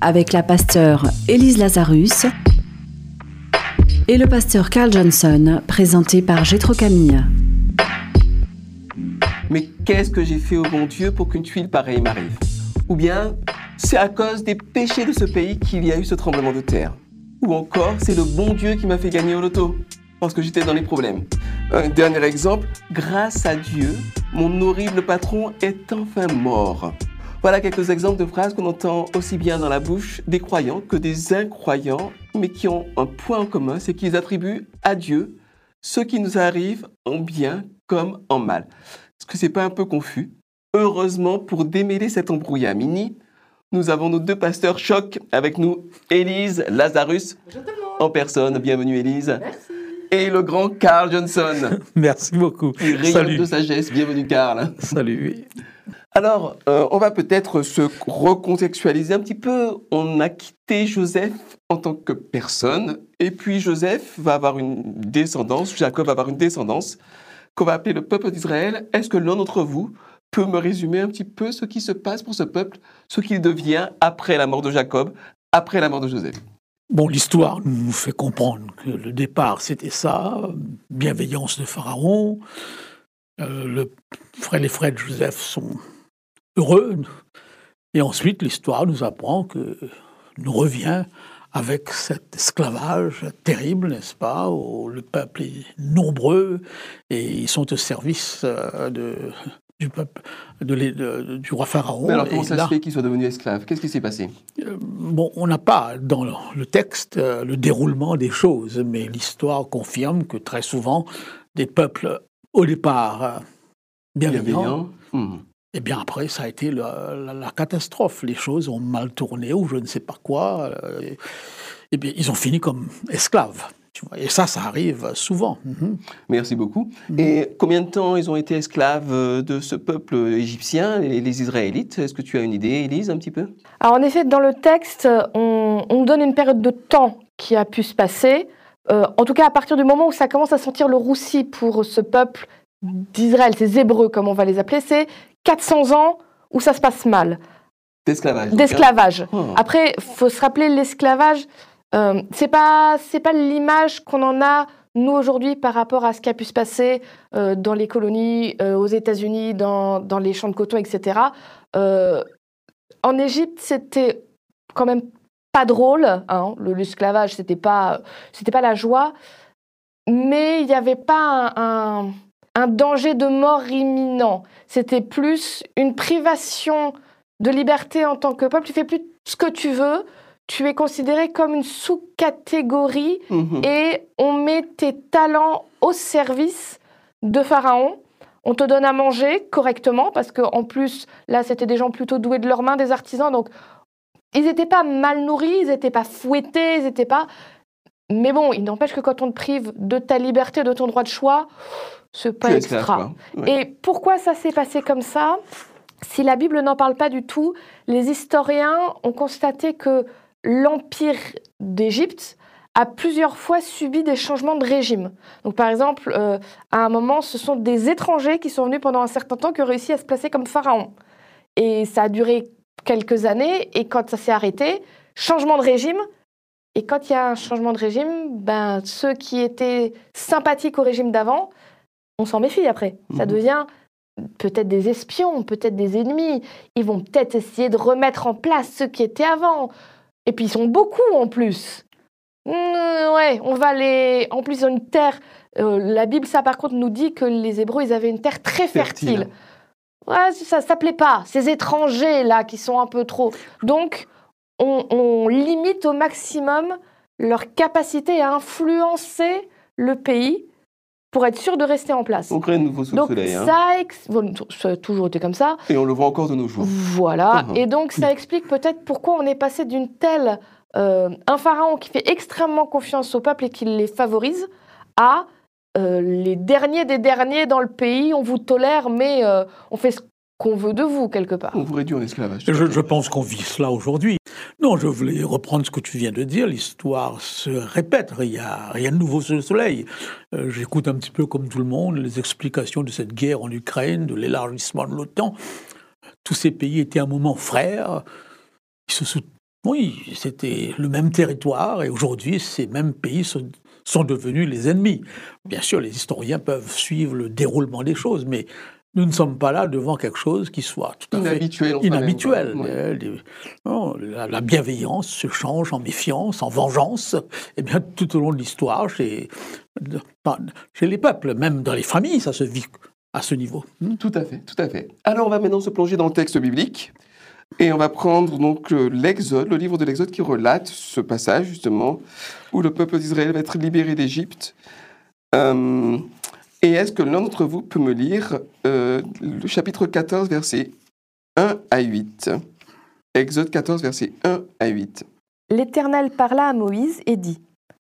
avec la pasteure Élise Lazarus et le pasteur Carl Johnson, présenté par Gétro Camille. Mais qu'est-ce que j'ai fait au bon Dieu pour qu'une tuile pareille m'arrive? Ou bien, c'est à cause des péchés de ce pays qu'il y a eu ce tremblement de terre Ou encore, c'est le bon Dieu qui m'a fait gagner au loto parce que j'étais dans les problèmes. Un dernier exemple, grâce à Dieu, mon horrible patron est enfin mort. Voilà quelques exemples de phrases qu'on entend aussi bien dans la bouche des croyants que des incroyants, mais qui ont un point en commun, c'est qu'ils attribuent à Dieu ce qui nous arrive en bien comme en mal. Est-ce que c'est pas un peu confus? Heureusement, pour démêler cet embrouillat mini, nous avons nos deux pasteurs choc avec nous, Élise Lazarus en personne. Bienvenue Élise. Merci. Et le grand Carl Johnson. Merci beaucoup. Il rayonne de sagesse. Bienvenue Carl. Salut. Alors, euh, on va peut-être se recontextualiser un petit peu. On a quitté Joseph en tant que personne, et puis Joseph va avoir une descendance, Jacob va avoir une descendance qu'on va appeler le peuple d'Israël. Est-ce que l'un d'entre vous peut me résumer un petit peu ce qui se passe pour ce peuple, ce qu'il devient après la mort de Jacob, après la mort de Joseph? Bon, l'histoire nous fait comprendre que le départ, c'était ça, bienveillance de Pharaon. Euh, frère, les frères de Joseph sont heureux. Et ensuite, l'histoire nous apprend que nous revient avec cet esclavage terrible, n'est-ce pas, où le peuple est nombreux et ils sont au service euh, de, du peuple, de, l'é- de- du roi Pharaon. Mais alors, comment ça là- se fait qu'il soit devenu esclave Qu'est-ce qui s'est passé? Euh, Bon, on n'a pas dans le- texte euh, le déroulement des choses, mais l'histoire confirme que très souvent, des peuples, au départ, euh, bienveillants, et bien après, ça a été la, la- la catastrophe. Les choses ont mal tourné ou je ne sais pas quoi. euh, et, et bien, ils ont fini comme esclaves. Tu vois. Et ça, ça arrive souvent. Mhm. Merci beaucoup. Et combien de temps ils ont été esclaves euh, de ce peuple égyptien, les, les Israélites? Est-ce que tu as une idée, Élise, un petit peu? Alors en effet, dans le texte, on, on donne une période de temps qui a pu se passer. Euh, en tout cas, à partir du moment où ça commence à sentir le roussi pour ce peuple d'Israël, ces Hébreux comme on va les appeler, c'est 400 ans où ça se passe mal, D'esclavage. hein d'esclavage. Oh. Après, faut se rappeler l'esclavage. Euh, c'est pas c'est pas l'image qu'on en a nous aujourd'hui par rapport à ce qui a pu se passer euh, dans les colonies, euh, aux États-Unis, dans, dans les champs de coton, etc. Euh, en Égypte, c'était quand même pas drôle. Hein, le- l'esclavage, c'était pas c'était pas la joie, mais il n'y avait pas un, un- un danger de mort imminent. C'était plus une privation de liberté en tant que peuple. Tu fais plus ce que tu veux. Tu es considéré comme une sous-catégorie Mhm. et on met tes talents au service de Pharaon. On te donne à manger correctement parce qu'en plus, là, c'était des gens plutôt doués de leurs mains, des artisans. Donc, ils n'étaient pas mal nourris, ils n'étaient pas fouettés, ils n'étaient pas. Mais bon, il n'empêche que quand on te prive de ta liberté, de ton droit de choix, c'est pas extra. Ouais. Et pourquoi ça s'est passé comme ça? Si la Bible n'en parle pas du tout, les historiens ont constaté que l'empire d'Égypte a plusieurs fois subi des changements de régime. Donc par exemple, euh, à un moment, ce sont des étrangers qui sont venus pendant un certain temps qui ont réussi à se placer comme pharaon. Et ça a duré quelques années, et quand ça s'est arrêté, changement de régime. Et quand il y a un changement de régime, ben, ceux qui étaient sympathiques au régime d'avant, on s'en méfie après. Ça Mhm. devient peut-être des espions, peut-être des ennemis. Ils vont peut-être essayer de remettre en place ceux qui étaient avant. Et puis ils sont beaucoup en plus. Mm, ouais, on va les. En plus, ils ont une terre. euh, la Bible, ça par contre, nous dit que les Hébreux, ils avaient une terre très fertile. Fertile. Ouais, ça, ça plaît pas. Ces étrangers là qui sont un peu trop. Donc, on, on limite au maximum leur capacité à influencer le pays pour être sûr de rester en place. On crée un nouveau sous Donc soleil. hein. ça, ex- bon, ça a toujours été comme ça. Et on le voit encore de nos jours. Voilà. Mhm. Et donc ça explique peut-être pourquoi on est passé d'une telle euh, un pharaon qui fait extrêmement confiance au peuple et qui les favorise à euh, les derniers des derniers dans le pays. On vous tolère, mais euh, on fait ce qu'on veut de vous quelque part. On vous réduit en esclavage. Je, je pense qu'on vit cela aujourd'hui. Non, je voulais reprendre ce que tu viens de dire. L'histoire se répète. Il n'y a rien de nouveau sous le soleil. Euh, J'écoute un petit peu comme tout le monde les explications de cette guerre en Ukraine, de l'élargissement de l'OTAN. Tous ces pays étaient à un moment frères. Ils se sout- Oui, c'était le même territoire et aujourd'hui, ces mêmes pays sont, sont devenus les ennemis. Bien sûr, les historiens peuvent suivre le déroulement des choses, mais nous ne sommes pas là devant quelque chose qui soit tout à fait Inhabituel. soi-même, inhabituel. Ouais. Euh, les- non, la, la bienveillance se change en méfiance, en vengeance. Et bien, tout au long de l'histoire, chez, chez les peuples, même dans les familles, ça se vit à ce niveau. Hmm. Tout à fait, tout à fait. Alors on va maintenant se plonger dans le texte biblique et on va prendre donc euh, l'Exode, le livre de l'Exode qui relate ce passage justement où le peuple d'Israël va être libéré d'Égypte. Euh, et est-ce que l'un d'entre vous peut me lire euh, le chapitre 14, versets 1 à 8 Exode 14, versets 1 à 8. L'Éternel parla à Moïse et dit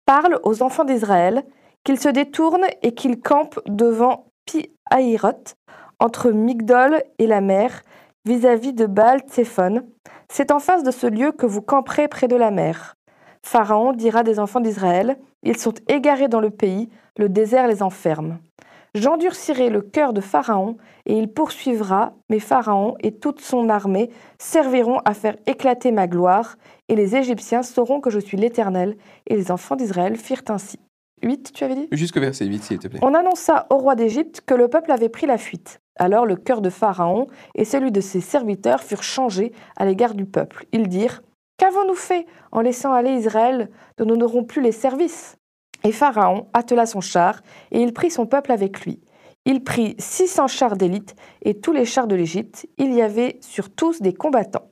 Parle aux enfants d'Israël qu'ils se détournent et qu'ils campent devant Pi-Hahiroth, entre Migdol et la mer, vis-à-vis de Baal Tséphon. C'est en face de ce lieu que vous camperez près de la mer. Pharaon dira des enfants d'Israël Ils sont égarés dans le pays, le désert les enferme. J'endurcirai le cœur de Pharaon, et il poursuivra, mais Pharaon et toute son armée serviront à faire éclater ma gloire, et les Égyptiens sauront que je suis l'Éternel. Et les enfants d'Israël firent ainsi. 8, tu avais dit? Jusque verset 8, s'il te plaît. On annonça au roi d'Égypte que le peuple avait pris la fuite. Alors le cœur de Pharaon et celui de ses serviteurs furent changés à l'égard du peuple. Ils dirent Qu'avons-nous fait en laissant aller Israël dont nous n'aurons plus les services? Et Pharaon attela son char et il prit son peuple avec lui. Il prit 600 chars d'élite et tous les chars de l'Égypte. Il y avait sur tous des combattants.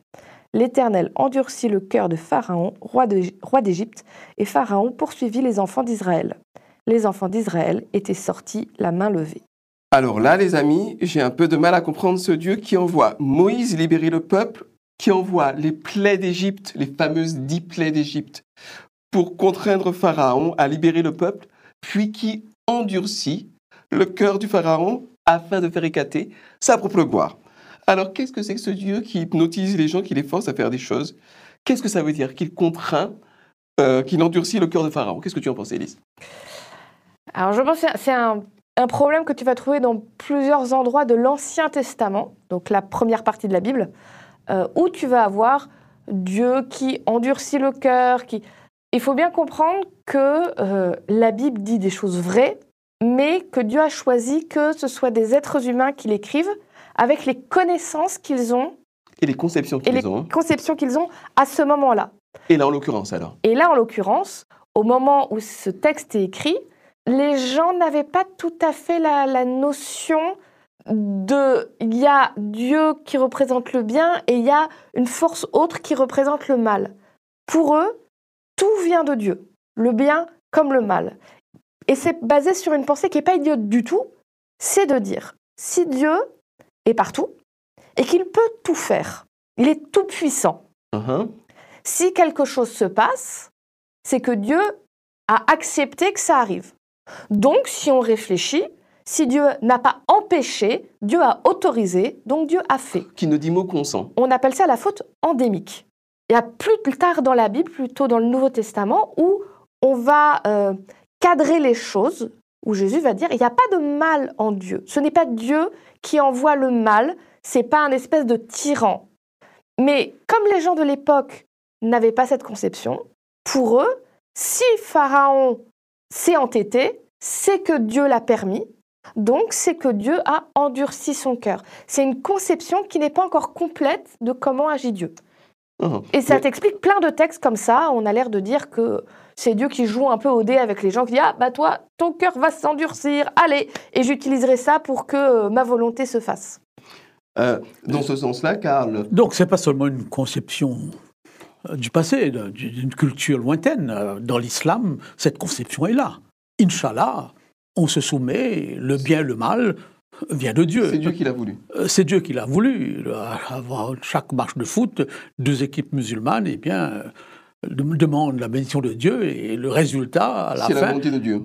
L'Éternel endurcit le cœur de Pharaon, roi d'Égypte, et Pharaon poursuivit les enfants d'Israël. Les enfants d'Israël étaient sortis la main levée. Alors là, les amis, j'ai un peu de mal à comprendre ce Dieu qui envoie Moïse libérer le peuple, qui envoie les plaies d'Égypte, les fameuses dix plaies d'Égypte, pour contraindre Pharaon à libérer le peuple, puis qui endurcit le cœur du Pharaon afin de faire éclater sa propre gloire. Alors qu'est-ce que c'est que ce Dieu qui hypnotise les gens, qui les force à faire des choses? Qu'est-ce que ça veut dire? Qu'il contraint, euh, qu'il endurcit le cœur de Pharaon? Qu'est-ce que tu en penses, Élise? Alors je pense que c'est- un problème que tu vas trouver dans plusieurs endroits de l'Ancien Testament, donc la première partie de la Bible, euh, où tu vas avoir Dieu qui endurcit le cœur. Qui... Il faut bien comprendre que euh, la Bible dit des choses vraies, mais que Dieu a choisi que ce soit des êtres humains qui l'écrivent avec les connaissances qu'ils ont Et les conceptions qu'ils ont. hein. conceptions qu'ils ont à ce moment-là. Et là, en l'occurrence, alors Et là, en l'occurrence, au moment où ce texte est écrit, les gens n'avaient pas tout à fait la, la notion de il y a Dieu qui représente le bien et il y a une force autre qui représente le mal. Pour eux, tout vient de Dieu, le bien comme le mal. Et c'est basé sur une pensée qui n'est pas idiote du tout, c'est de dire si Dieu est partout et qu'il peut tout faire, il est tout puissant, Mhm. si quelque chose se passe, c'est que Dieu a accepté que ça arrive. Donc, si on réfléchit, si Dieu n'a pas empêché, Dieu a autorisé, donc Dieu a fait. Qui ne dit mot consent. On appelle ça la faute endémique. Il y a plus tard dans la Bible, plutôt dans le Nouveau Testament, où on va euh, cadrer les choses, où Jésus va dire il n'y a pas de mal en Dieu. Ce n'est pas Dieu qui envoie le mal, c'est pas un espèce de tyran. Mais comme les gens de l'époque n'avaient pas cette conception, pour eux, si Pharaon s'est entêté, c'est que Dieu l'a permis, donc c'est que Dieu a endurci son cœur. C'est une conception qui n'est pas encore complète de comment agit Dieu. Mhm. Et ça Mais- t'explique plein de textes comme ça. On a l'air de dire que c'est Dieu qui joue un peu au dé avec les gens, qui dit Ah, bah toi, ton cœur va s'endurcir, allez, et j'utiliserai ça pour que ma volonté se fasse. Euh, dans ce sens-là, Karl, Donc, c'est pas seulement une conception euh, du passé, d'une culture lointaine. Euh, Dans l'islam, cette conception est là. Inch'Allah, on se soumet, le bien et le mal vient de Dieu. C'est Dieu qui l'a voulu. Euh, C'est Dieu qui l'a voulu. Avant chaque match de foot, deux équipes musulmanes, eh bien, euh, dem- demandent la bénédiction de Dieu et le résultat, à la C'est la fin, volonté de Dieu.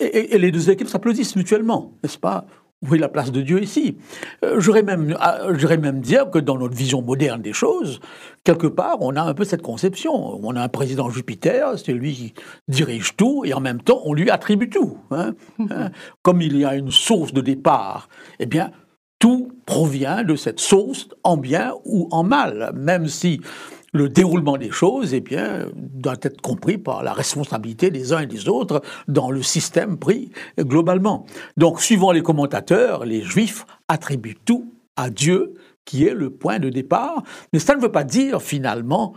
et, et les deux équipes s'applaudissent mutuellement, n'est-ce pas? Où est la place de Dieu ici? Euh, J'aurais même, j'aurais même dire que dans notre vision moderne des choses, quelque part, on a un peu cette conception. On a un président Jupiter, c'est lui qui dirige tout, et en même temps, on lui attribue tout. hein. Hein Comme il y a une source de départ, eh bien, tout provient de cette source, en bien ou en mal, même si le déroulement des choses eh bien, doit être compris par la responsabilité des uns et des autres dans le système pris globalement. Donc, suivant les commentateurs, les juifs attribuent tout à Dieu, qui est le point de départ, mais ça ne veut pas dire finalement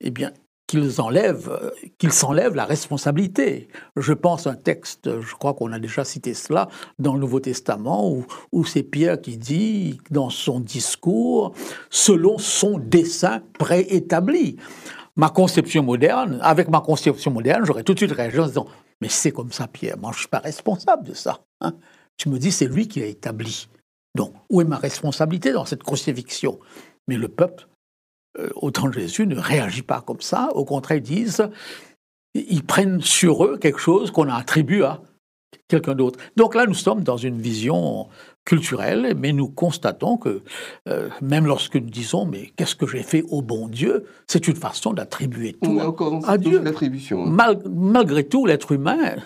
eh bien, qu'ils enlèvent, euh, s'enlèvent la responsabilité. Je pense à un texte, je crois qu'on a déjà cité cela dans le Nouveau Testament, où, où c'est Pierre qui dit dans son discours, selon son dessein préétabli. Ma conception moderne, avec ma conception moderne, j'aurais tout de suite réagi en disant, mais c'est comme ça, Pierre, moi je ne suis pas responsable de ça. hein. Tu me dis, c'est lui qui l'a établi. Donc, où est ma responsabilité dans cette crucifixion? Mais le peuple euh, au temps de Jésus ne réagit pas comme ça. Au contraire, ils disent, ils prennent sur eux quelque chose qu'on a attribué à quelqu'un d'autre. Donc là, nous sommes dans une vision culturelle, mais nous constatons que euh, même lorsque nous disons, mais qu'est-ce que j'ai fait au bon Dieu, c'est une façon d'attribuer tout à- Dieu. l'attribution. hein. Mal- malgré tout, l'être humain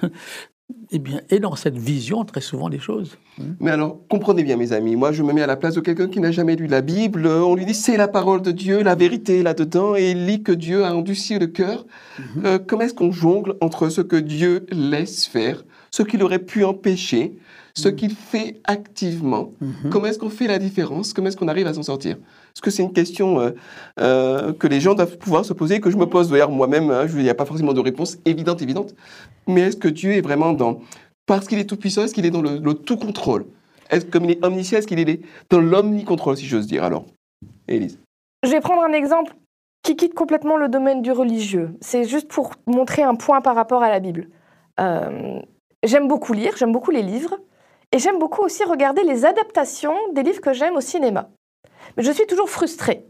eh bien, est dans cette vision très souvent des choses. Mais alors, comprenez bien, mes amis, moi je me mets à la place de quelqu'un qui n'a jamais lu la Bible. On lui dit c'est la parole de Dieu, la vérité est là-dedans, et il lit que Dieu a endurci le cœur. Euh, comment est-ce qu'on jongle entre ce que Dieu laisse faire, ce qu'il aurait pu empêcher, ce qu'il fait activement Comment est-ce qu'on fait la différence? Comment est-ce qu'on arrive à s'en sortir? Est-ce que c'est une question euh, euh, que les gens doivent pouvoir se poser, que je me pose d'ailleurs moi-même hein, Il n'y a pas forcément de réponse évidente, évidente. Mais est-ce que Dieu est vraiment dans... Parce qu'il est tout-puissant, est-ce qu'il est dans le, le tout-contrôle? Est-ce comme il est omniscient, est-ce qu'il est dans l'omnicontrôle, si j'ose dire alors? Élise. Je vais prendre un exemple qui quitte complètement le domaine du religieux. C'est juste pour montrer un point par rapport à la Bible. Euh, j'aime beaucoup lire, j'aime beaucoup les livres, et j'aime beaucoup aussi regarder les adaptations des livres que j'aime au cinéma. Mais je suis toujours frustrée.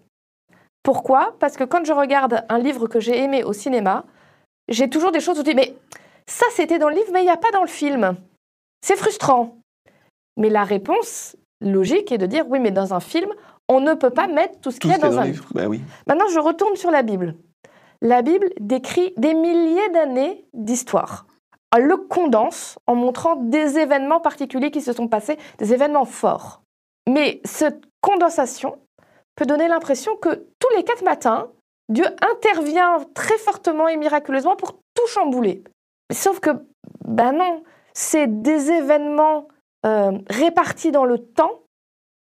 Pourquoi? Parce que quand je regarde un livre que j'ai aimé au cinéma, j'ai toujours des choses où je dis, mais ça c'était dans le livre, mais il n'y a pas dans le film. C'est frustrant. Mais la réponse logique est de dire, oui, mais dans un film, on ne peut pas mettre tout ce qu'il y a a dans un le livre. Ben oui. Maintenant, je retourne sur la Bible. La Bible décrit des milliers d'années d'histoire. Le condense en montrant des événements particuliers qui se sont passés, des événements forts. Mais cette condensation peut donner l'impression que tous les quatre matins, Dieu intervient très fortement et miraculeusement pour tout chambouler. Sauf que, ben non, c'est des événements euh, répartis dans le temps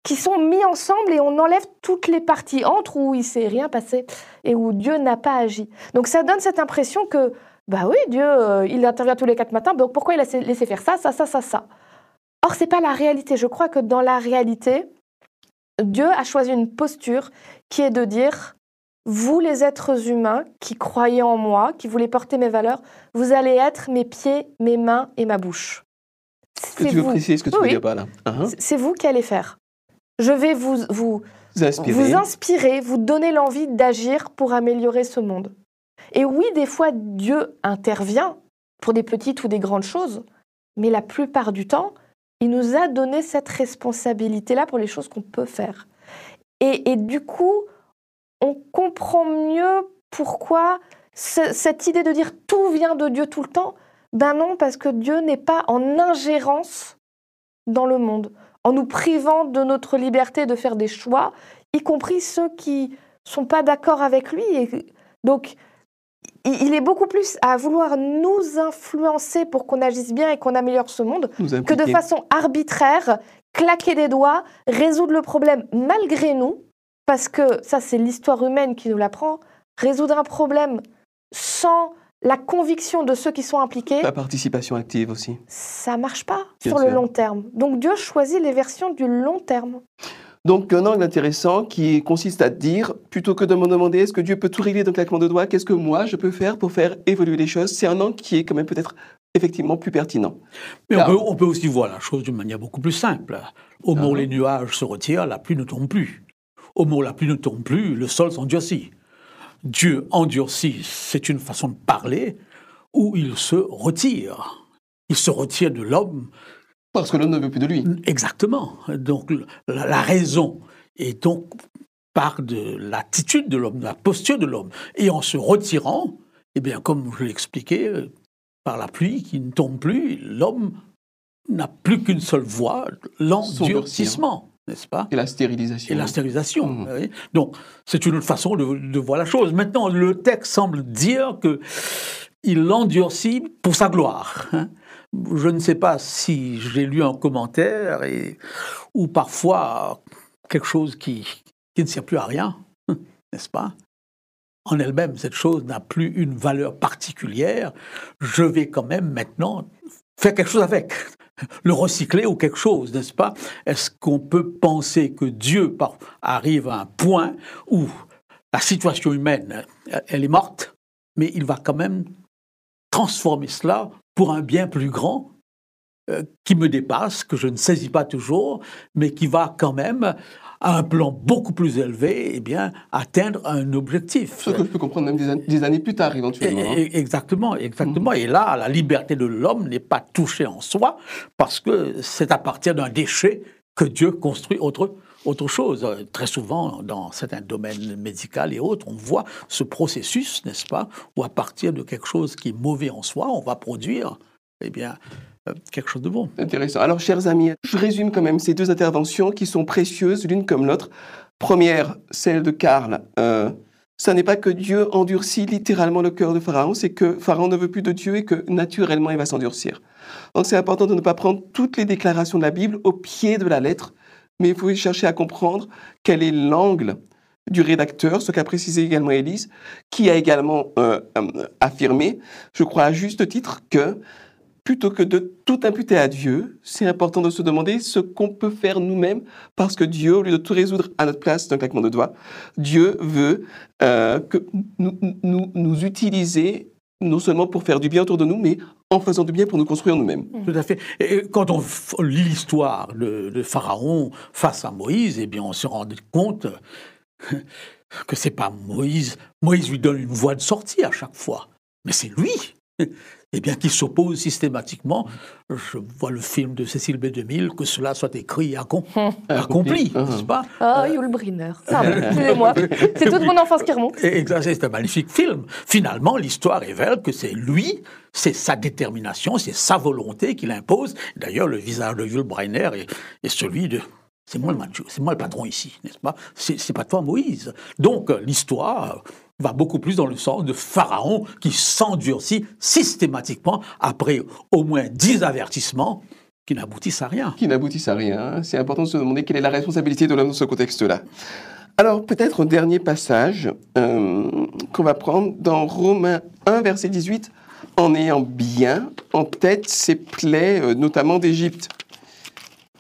qui sont mis ensemble et on enlève toutes les parties entre où il s'est rien passé et où Dieu n'a pas agi. Donc ça donne cette impression que, bah oui, Dieu, euh, il intervient tous les quatre matins, donc pourquoi il a laissé- faire ça, ça, ça, ça, ça? Or, c'est pas la réalité. Je crois que dans la réalité, Dieu a choisi une posture qui est de dire, vous les êtres humains qui croyez en moi, qui voulez porter mes valeurs, vous allez être mes pieds, mes mains et ma bouche. Est-ce que C'est tu veux vous. préciser ce que tu Oui, veux dire par là? Hein C'est- C'est vous qui allez faire. Je vais vous, vous, Vous inspirez. vous inspirer, vous donner l'envie d'agir pour améliorer ce monde. Et oui, des fois, Dieu intervient pour des petites ou des grandes choses, mais la plupart du temps, il nous a donné cette responsabilité-là pour les choses qu'on peut faire. Et, du coup, on comprend mieux pourquoi ce- cette idée de dire tout vient de Dieu tout le temps. Ben non, parce que Dieu n'est pas en ingérence dans le monde, en nous privant de notre liberté de faire des choix, y compris ceux qui sont pas d'accord avec lui. Donc, il est beaucoup plus à vouloir nous influencer pour qu'on agisse bien et qu'on améliore ce monde que de façon arbitraire, claquer des doigts, résoudre le problème malgré nous, parce que ça c'est l'histoire humaine qui nous l'apprend, résoudre un problème sans la conviction de ceux qui sont impliqués, La participation active aussi. ça marche pas Bien sur le long terme. Donc Dieu choisit les versions du long terme. Donc, un angle intéressant qui consiste à dire, plutôt que de me demander est-ce que Dieu peut tout régler d'un claquement de doigts, qu'est-ce que moi je peux faire pour faire évoluer les choses? C'est un angle qui est quand même peut-être effectivement plus pertinent. Mais on, peut, aussi voir la chose d'une manière beaucoup plus simple. Au moment où ah. les nuages se retirent, la pluie ne tombe plus. Au moment où la pluie ne tombe plus, le sol s'endurcit. Dieu endurcit, c'est une façon de parler où il se retire. Il se retire de l'homme. Parce que l'homme ne veut plus de lui. Exactement. Donc la, raison est donc part de l'attitude de l'homme, de la posture de l'homme. Et en se retirant, eh bien, comme je l'expliquais, euh, par la pluie qui ne tombe plus, l'homme n'a plus qu'une seule voie, l'endurcissement n'est-ce pas? Et la stérilisation. Et la stérilisation. Mmh. Donc, c'est une autre façon de, voir la chose. Maintenant, le texte semble dire que il l'endurcit pour sa gloire. Hein. Je ne sais pas si j'ai lu un commentaire ou parfois quelque chose qui ne sert plus à rien, n'est-ce pas? En elle-même, cette chose n'a plus une valeur particulière. Je vais quand même maintenant faire quelque chose avec le recycler ou quelque chose, n'est-ce pas? Est-ce qu'on peut penser que Dieu arrive à un point où la situation humaine, elle est morte, mais il va quand même transformer cela pour un bien plus grand euh, qui me dépasse, que je ne saisis pas toujours, mais qui va quand même à un plan beaucoup plus élevé, eh bien, atteindre un objectif. Ce que je peux comprendre même des, années, plus tard, éventuellement. Hein. Exactement, exactement. Mm. Et là, la liberté de l'homme n'est pas touchée en soi, parce que c'est à partir d'un déchet que Dieu construit autre, autre chose. Très souvent, dans certains domaines médicaux et autres, on voit ce processus, n'est-ce pas, où à partir de quelque chose qui est mauvais en soi, on va produire, eh bien, euh, quelque chose de bon. Intéressant. Alors, chers amis, je résume quand même ces deux interventions qui sont précieuses l'une comme l'autre. Première, celle de Karl. Euh, ça n'est pas que Dieu endurcit littéralement le cœur de Pharaon, c'est que Pharaon ne veut plus de Dieu et que naturellement il va s'endurcir. Donc c'est important de ne pas prendre toutes les déclarations de la Bible au pied de la lettre, mais il faut chercher à comprendre quel est l'angle du rédacteur, ce qu'a précisé également Élise, qui a également euh, affirmé, je crois à juste titre, que plutôt que de tout imputer à Dieu, c'est important de se demander ce qu'on peut faire nous-mêmes, parce que Dieu, au lieu de tout résoudre à notre place d'un claquement de doigts, Dieu veut euh, que nous, nous, utiliser non seulement pour faire du bien autour de nous, mais en faisant du bien pour nous construire nous-mêmes. Tout à fait. Et quand on lit l'histoire de, Pharaon face à Moïse, eh bien, on se rend compte que c'est pas Moïse. Moïse lui donne une voie de sortie à chaque fois, mais c'est lui eh bien, qui s'oppose systématiquement. Je vois le film de Cécile B. 2000, que cela soit écrit et accompli, n'est-ce pas? Ah, Yul Brynner, excusez-moi, c'est toute mon enfance qui remonte. C'est un magnifique film. Finalement, l'histoire révèle que c'est lui, c'est sa détermination, c'est sa volonté qu'il impose. D'ailleurs, le visage de Yul Brynner est celui de c'est moi le macho, c'est moi le patron ici, n'est-ce pas? C'est pas toi Moïse. Donc l'histoire va beaucoup plus dans le sens de Pharaon qui s'endurcit systématiquement après au moins dix avertissements qui n'aboutissent à rien. Qui n'aboutissent à rien. C'est important de se demander quelle est la responsabilité de l'homme dans ce contexte-là. Alors peut-être un dernier passage euh, qu'on va prendre dans Romains 1, verset 18, en ayant bien en tête ces plaies, euh, notamment d'Égypte.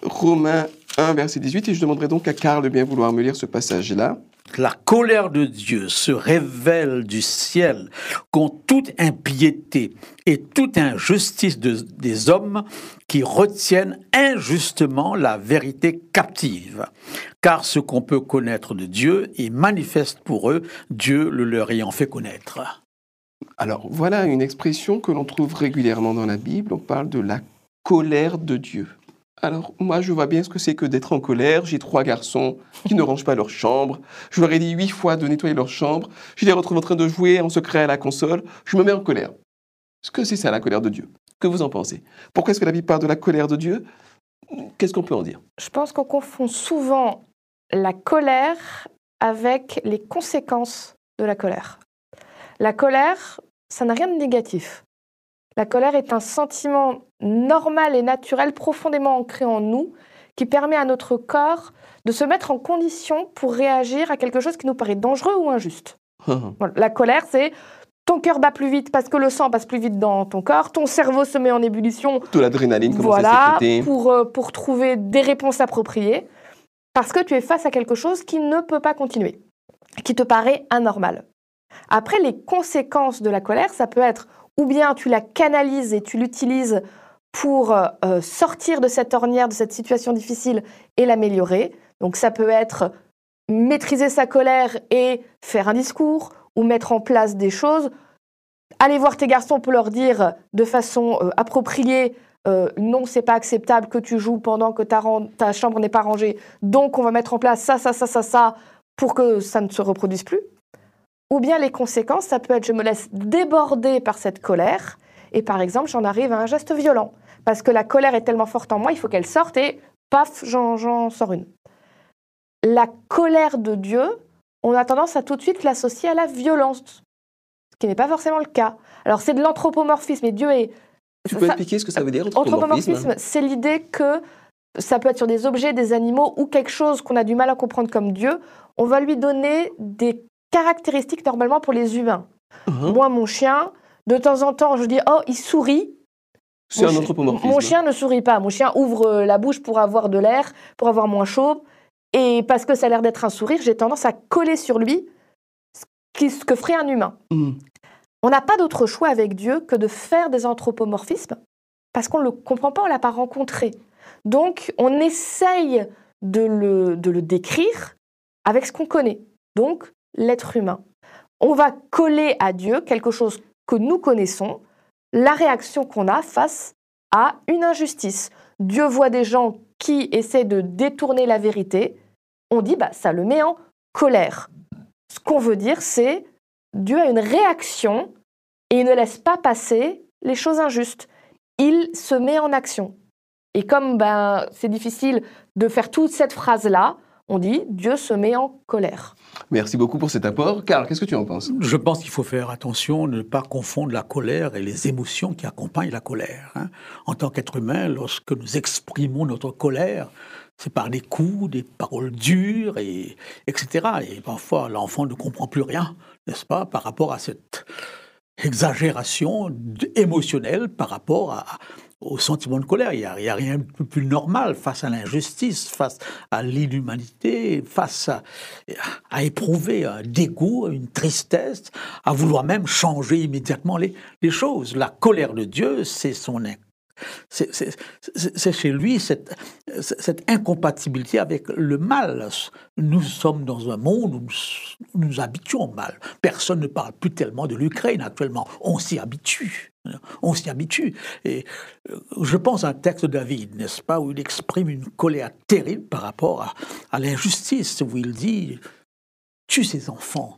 Romains 1, verset 18, et je demanderai donc à Karl de bien vouloir me lire ce passage-là. La colère de Dieu se révèle du ciel contre toute impiété et toute injustice des hommes qui retiennent injustement la vérité captive. Car ce qu'on peut connaître de Dieu est manifeste pour eux, Dieu le leur ayant fait connaître. Alors voilà une expression que l'on trouve régulièrement dans la Bible, on parle de la colère de Dieu. Alors, moi, je vois bien ce que c'est que d'être en colère. J'ai trois garçons qui ne rangent pas leur chambre. Je leur ai dit huit fois de nettoyer leur chambre. Je les retrouve en train de jouer en secret à la console. Je me mets en colère. Est-ce que c'est ça la colère de Dieu? Que vous en pensez? Pourquoi est-ce que la Bible parle de la colère de Dieu? Qu'est-ce qu'on peut en dire? Je pense qu'on confond souvent la colère avec les conséquences de la colère. La colère, ça n'a rien de négatif. La colère est un sentiment normal et naturel profondément ancré en nous qui permet à notre corps de se mettre en condition pour réagir à quelque chose qui nous paraît dangereux ou injuste. La colère, c'est ton cœur bat plus vite parce que le sang passe plus vite dans ton corps, ton cerveau se met en ébullition. Toute l'adrénaline voilà, pour, euh, pour trouver des réponses appropriées, parce que tu es face à quelque chose qui ne peut pas continuer, qui te paraît anormal. Après, les conséquences de la colère, ça peut être ou bien tu la canalises et tu l'utilises pour euh, sortir de cette ornière, de cette situation difficile et l'améliorer. Donc ça peut être maîtriser sa colère et faire un discours ou mettre en place des choses. Aller voir tes garçons pour leur dire de façon euh, appropriée euh, non, c'est pas acceptable que tu joues pendant que ta, ta chambre n'est pas rangée. Donc, on va mettre en place ça, ça, ça, ça, ça, pour que ça ne se reproduise plus. Ou bien les conséquences, ça peut être je me laisse déborder par cette colère et par exemple, j'en arrive à un geste violent. Parce que la colère est tellement forte en moi, il faut qu'elle sorte et paf, j'en sors une. La colère de Dieu, on a tendance à tout de suite l'associer à la violence, ce qui n'est pas forcément le cas. Alors c'est de l'anthropomorphisme et Dieu est tu peux expliquer ce que ça veut dire, anthropomorphisme c'est l'idée que ça peut être sur des objets, des animaux ou quelque chose qu'on a du mal à comprendre comme Dieu. On va lui donner des caractéristiques normalement pour les humains. Uh-huh. Moi, mon chien, de temps en temps, je dis oh, il sourit. C'est un anthropomorphisme. Mon chien ne sourit pas. Mon chien ouvre euh, la bouche pour avoir de l'air, pour avoir moins chaud. Et parce que ça a l'air d'être un sourire, j'ai tendance à coller sur lui ce que ferait un humain. Mm. On n'a pas d'autre choix avec Dieu que de faire des anthropomorphismes parce qu'on ne le comprend pas, on ne l'a pas rencontré. Donc, on essaye de le, de le décrire avec ce qu'on connaît, donc l'être humain. On va coller à Dieu quelque chose que nous connaissons, la réaction qu'on a face à une injustice. Dieu voit des gens qui essaient de détourner la vérité, on dit bah ça le met en colère. Ce qu'on veut dire c'est Dieu a une réaction et il ne laisse pas passer les choses injustes. Il se met en action. Et comme ben, c'est difficile de faire toute cette phrase-là, on dit Dieu se met en colère. Merci beaucoup pour cet apport. Karl, qu'est-ce que tu en penses? Je pense qu'il faut faire attention ne pas confondre la colère et les émotions qui accompagnent la colère. Hein. En tant qu'être humain, lorsque nous exprimons notre colère, c'est par des coups, des paroles dures, et, etc. Et parfois, l'enfant ne comprend plus rien, n'est-ce pas, par rapport à cette exagération émotionnelle par rapport à, au sentiment de colère. Il n'y a, rien de plus normal face à l'injustice, face à l'inhumanité, face à, éprouver un dégoût, une tristesse, à vouloir même changer immédiatement les, les choses. La colère de Dieu, c'est son c'est chez lui cette, cette, incompatibilité avec le mal. Nous sommes dans un monde où nous nous habituons au mal. Personne ne parle plus tellement de l'Ukraine actuellement. On s'y habitue. On s'y habitue. Et euh, je pense à un texte de David, n'est-ce pas, où il exprime une colère terrible par rapport à, à l'injustice, où il dit Tue ses enfants,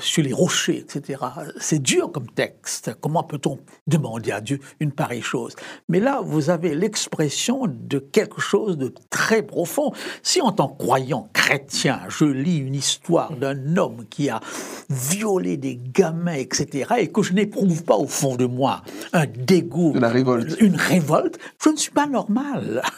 sur les rochers, etc. C'est dur comme texte. Comment peut-on demander à Dieu une pareille chose? Mais là, vous avez l'expression de quelque chose de très profond. Si en tant que croyant chrétien, je lis une histoire d'un homme qui a violé des gamins, etc., et que je n'éprouve pas au fond de moi un dégoût, la révolte. une révolte, je ne suis pas normal.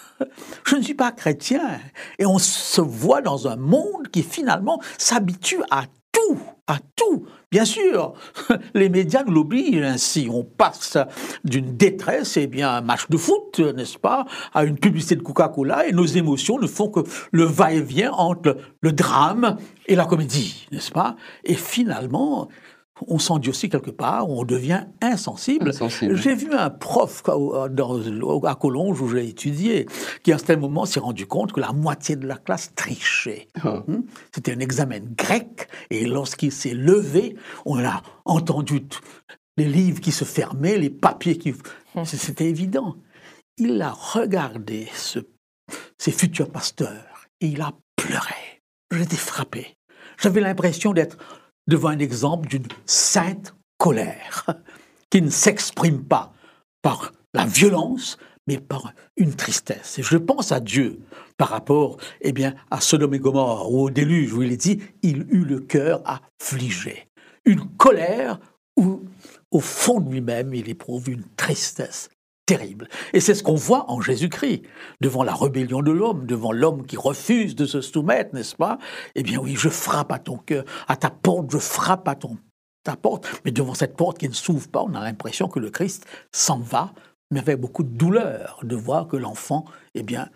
Je ne suis pas chrétien. Et on se voit dans un monde qui finalement s'habitue à tout, à tout. Bien sûr, les médias nous l'obligent ainsi. On passe d'une détresse, eh bien, un match de foot, n'est-ce pas, à une publicité de Coca-Cola, et nos émotions ne font que le va-et-vient entre le drame et la comédie, n'est-ce pas? Et finalement, on s'endurcit quelque part, on devient insensible. J'ai vu un prof à Collonges où j'ai étudié, qui à un certain moment s'est rendu compte que la moitié de la classe trichait. Ah. Hmm? C'était un examen grec, et lorsqu'il s'est levé, on a entendu les livres qui se fermaient, les papiers qui... Hmm. C'était évident. Il a regardé ce, ces futurs pasteurs, et il a pleuré. J'étais frappé. J'avais l'impression d'être devant un exemple d'une sainte colère qui ne s'exprime pas par la violence, mais par une tristesse. Et je pense à Dieu par rapport eh bien, à Sodome et Gomorre ou au déluge où il est dit il eut le cœur affligé. Une colère où, au fond de lui-même, il éprouve une tristesse terrible. Et c'est ce qu'on voit en Jésus-Christ, devant la rébellion de l'homme, devant l'homme qui refuse de se soumettre, n'est-ce pas? Eh bien oui, je frappe à ton cœur, à ta porte, je frappe à ton, ta porte, mais devant cette porte qui ne s'ouvre pas, on a l'impression que le Christ s'en va, mais avec beaucoup de douleur de voir que l'enfant, eh bien,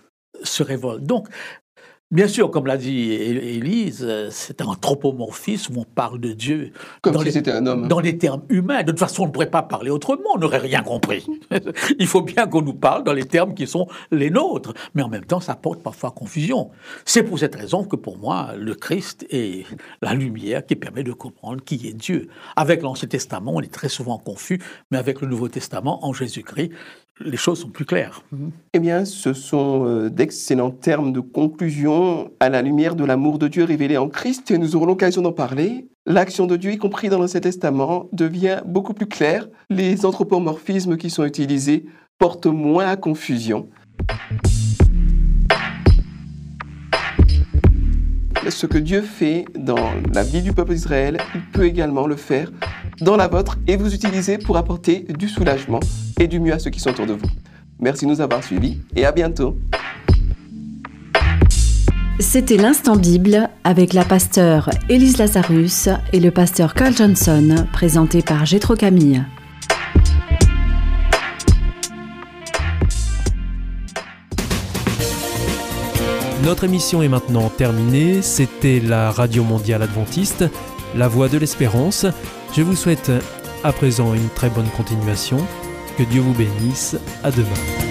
se révolte. Donc, Bien sûr, comme l'a dit Élise, c'est un anthropomorphisme où on parle de Dieu Comme dans, si c'était un homme. dans les termes humains. De toute façon, on ne pourrait pas parler autrement, on n'aurait rien compris. Il faut bien qu'on nous parle dans les termes qui sont les nôtres. Mais en même temps, ça porte parfois confusion. C'est pour cette raison que pour moi, le Christ est la lumière qui permet de comprendre qui est Dieu. Avec l'Ancien Testament, on est très souvent confus, mais avec le Nouveau Testament, en Jésus-Christ, les choses sont plus claires. Eh bien, ce sont euh, d'excellents termes de conclusion à la lumière de l'amour de Dieu révélé en Christ, et nous aurons l'occasion d'en parler. L'action de Dieu, y compris dans l'Ancien Testament, devient beaucoup plus claire. Les anthropomorphismes qui sont utilisés portent moins à confusion. Ce que Dieu fait dans la vie du peuple d'Israël, il peut également le faire dans la vôtre et vous utiliser pour apporter du soulagement et du mieux à ceux qui sont autour de vous. Merci de nous avoir suivis et à bientôt. C'était l'instant Bible avec la pasteur Élise Lazarus et le pasteur Carl Johnson, présenté par Gétro Camille. Notre émission est maintenant terminée. C'était la Radio Mondiale Adventiste, la voix de l'espérance. Je vous souhaite à présent une très bonne continuation. Que Dieu vous bénisse. À demain.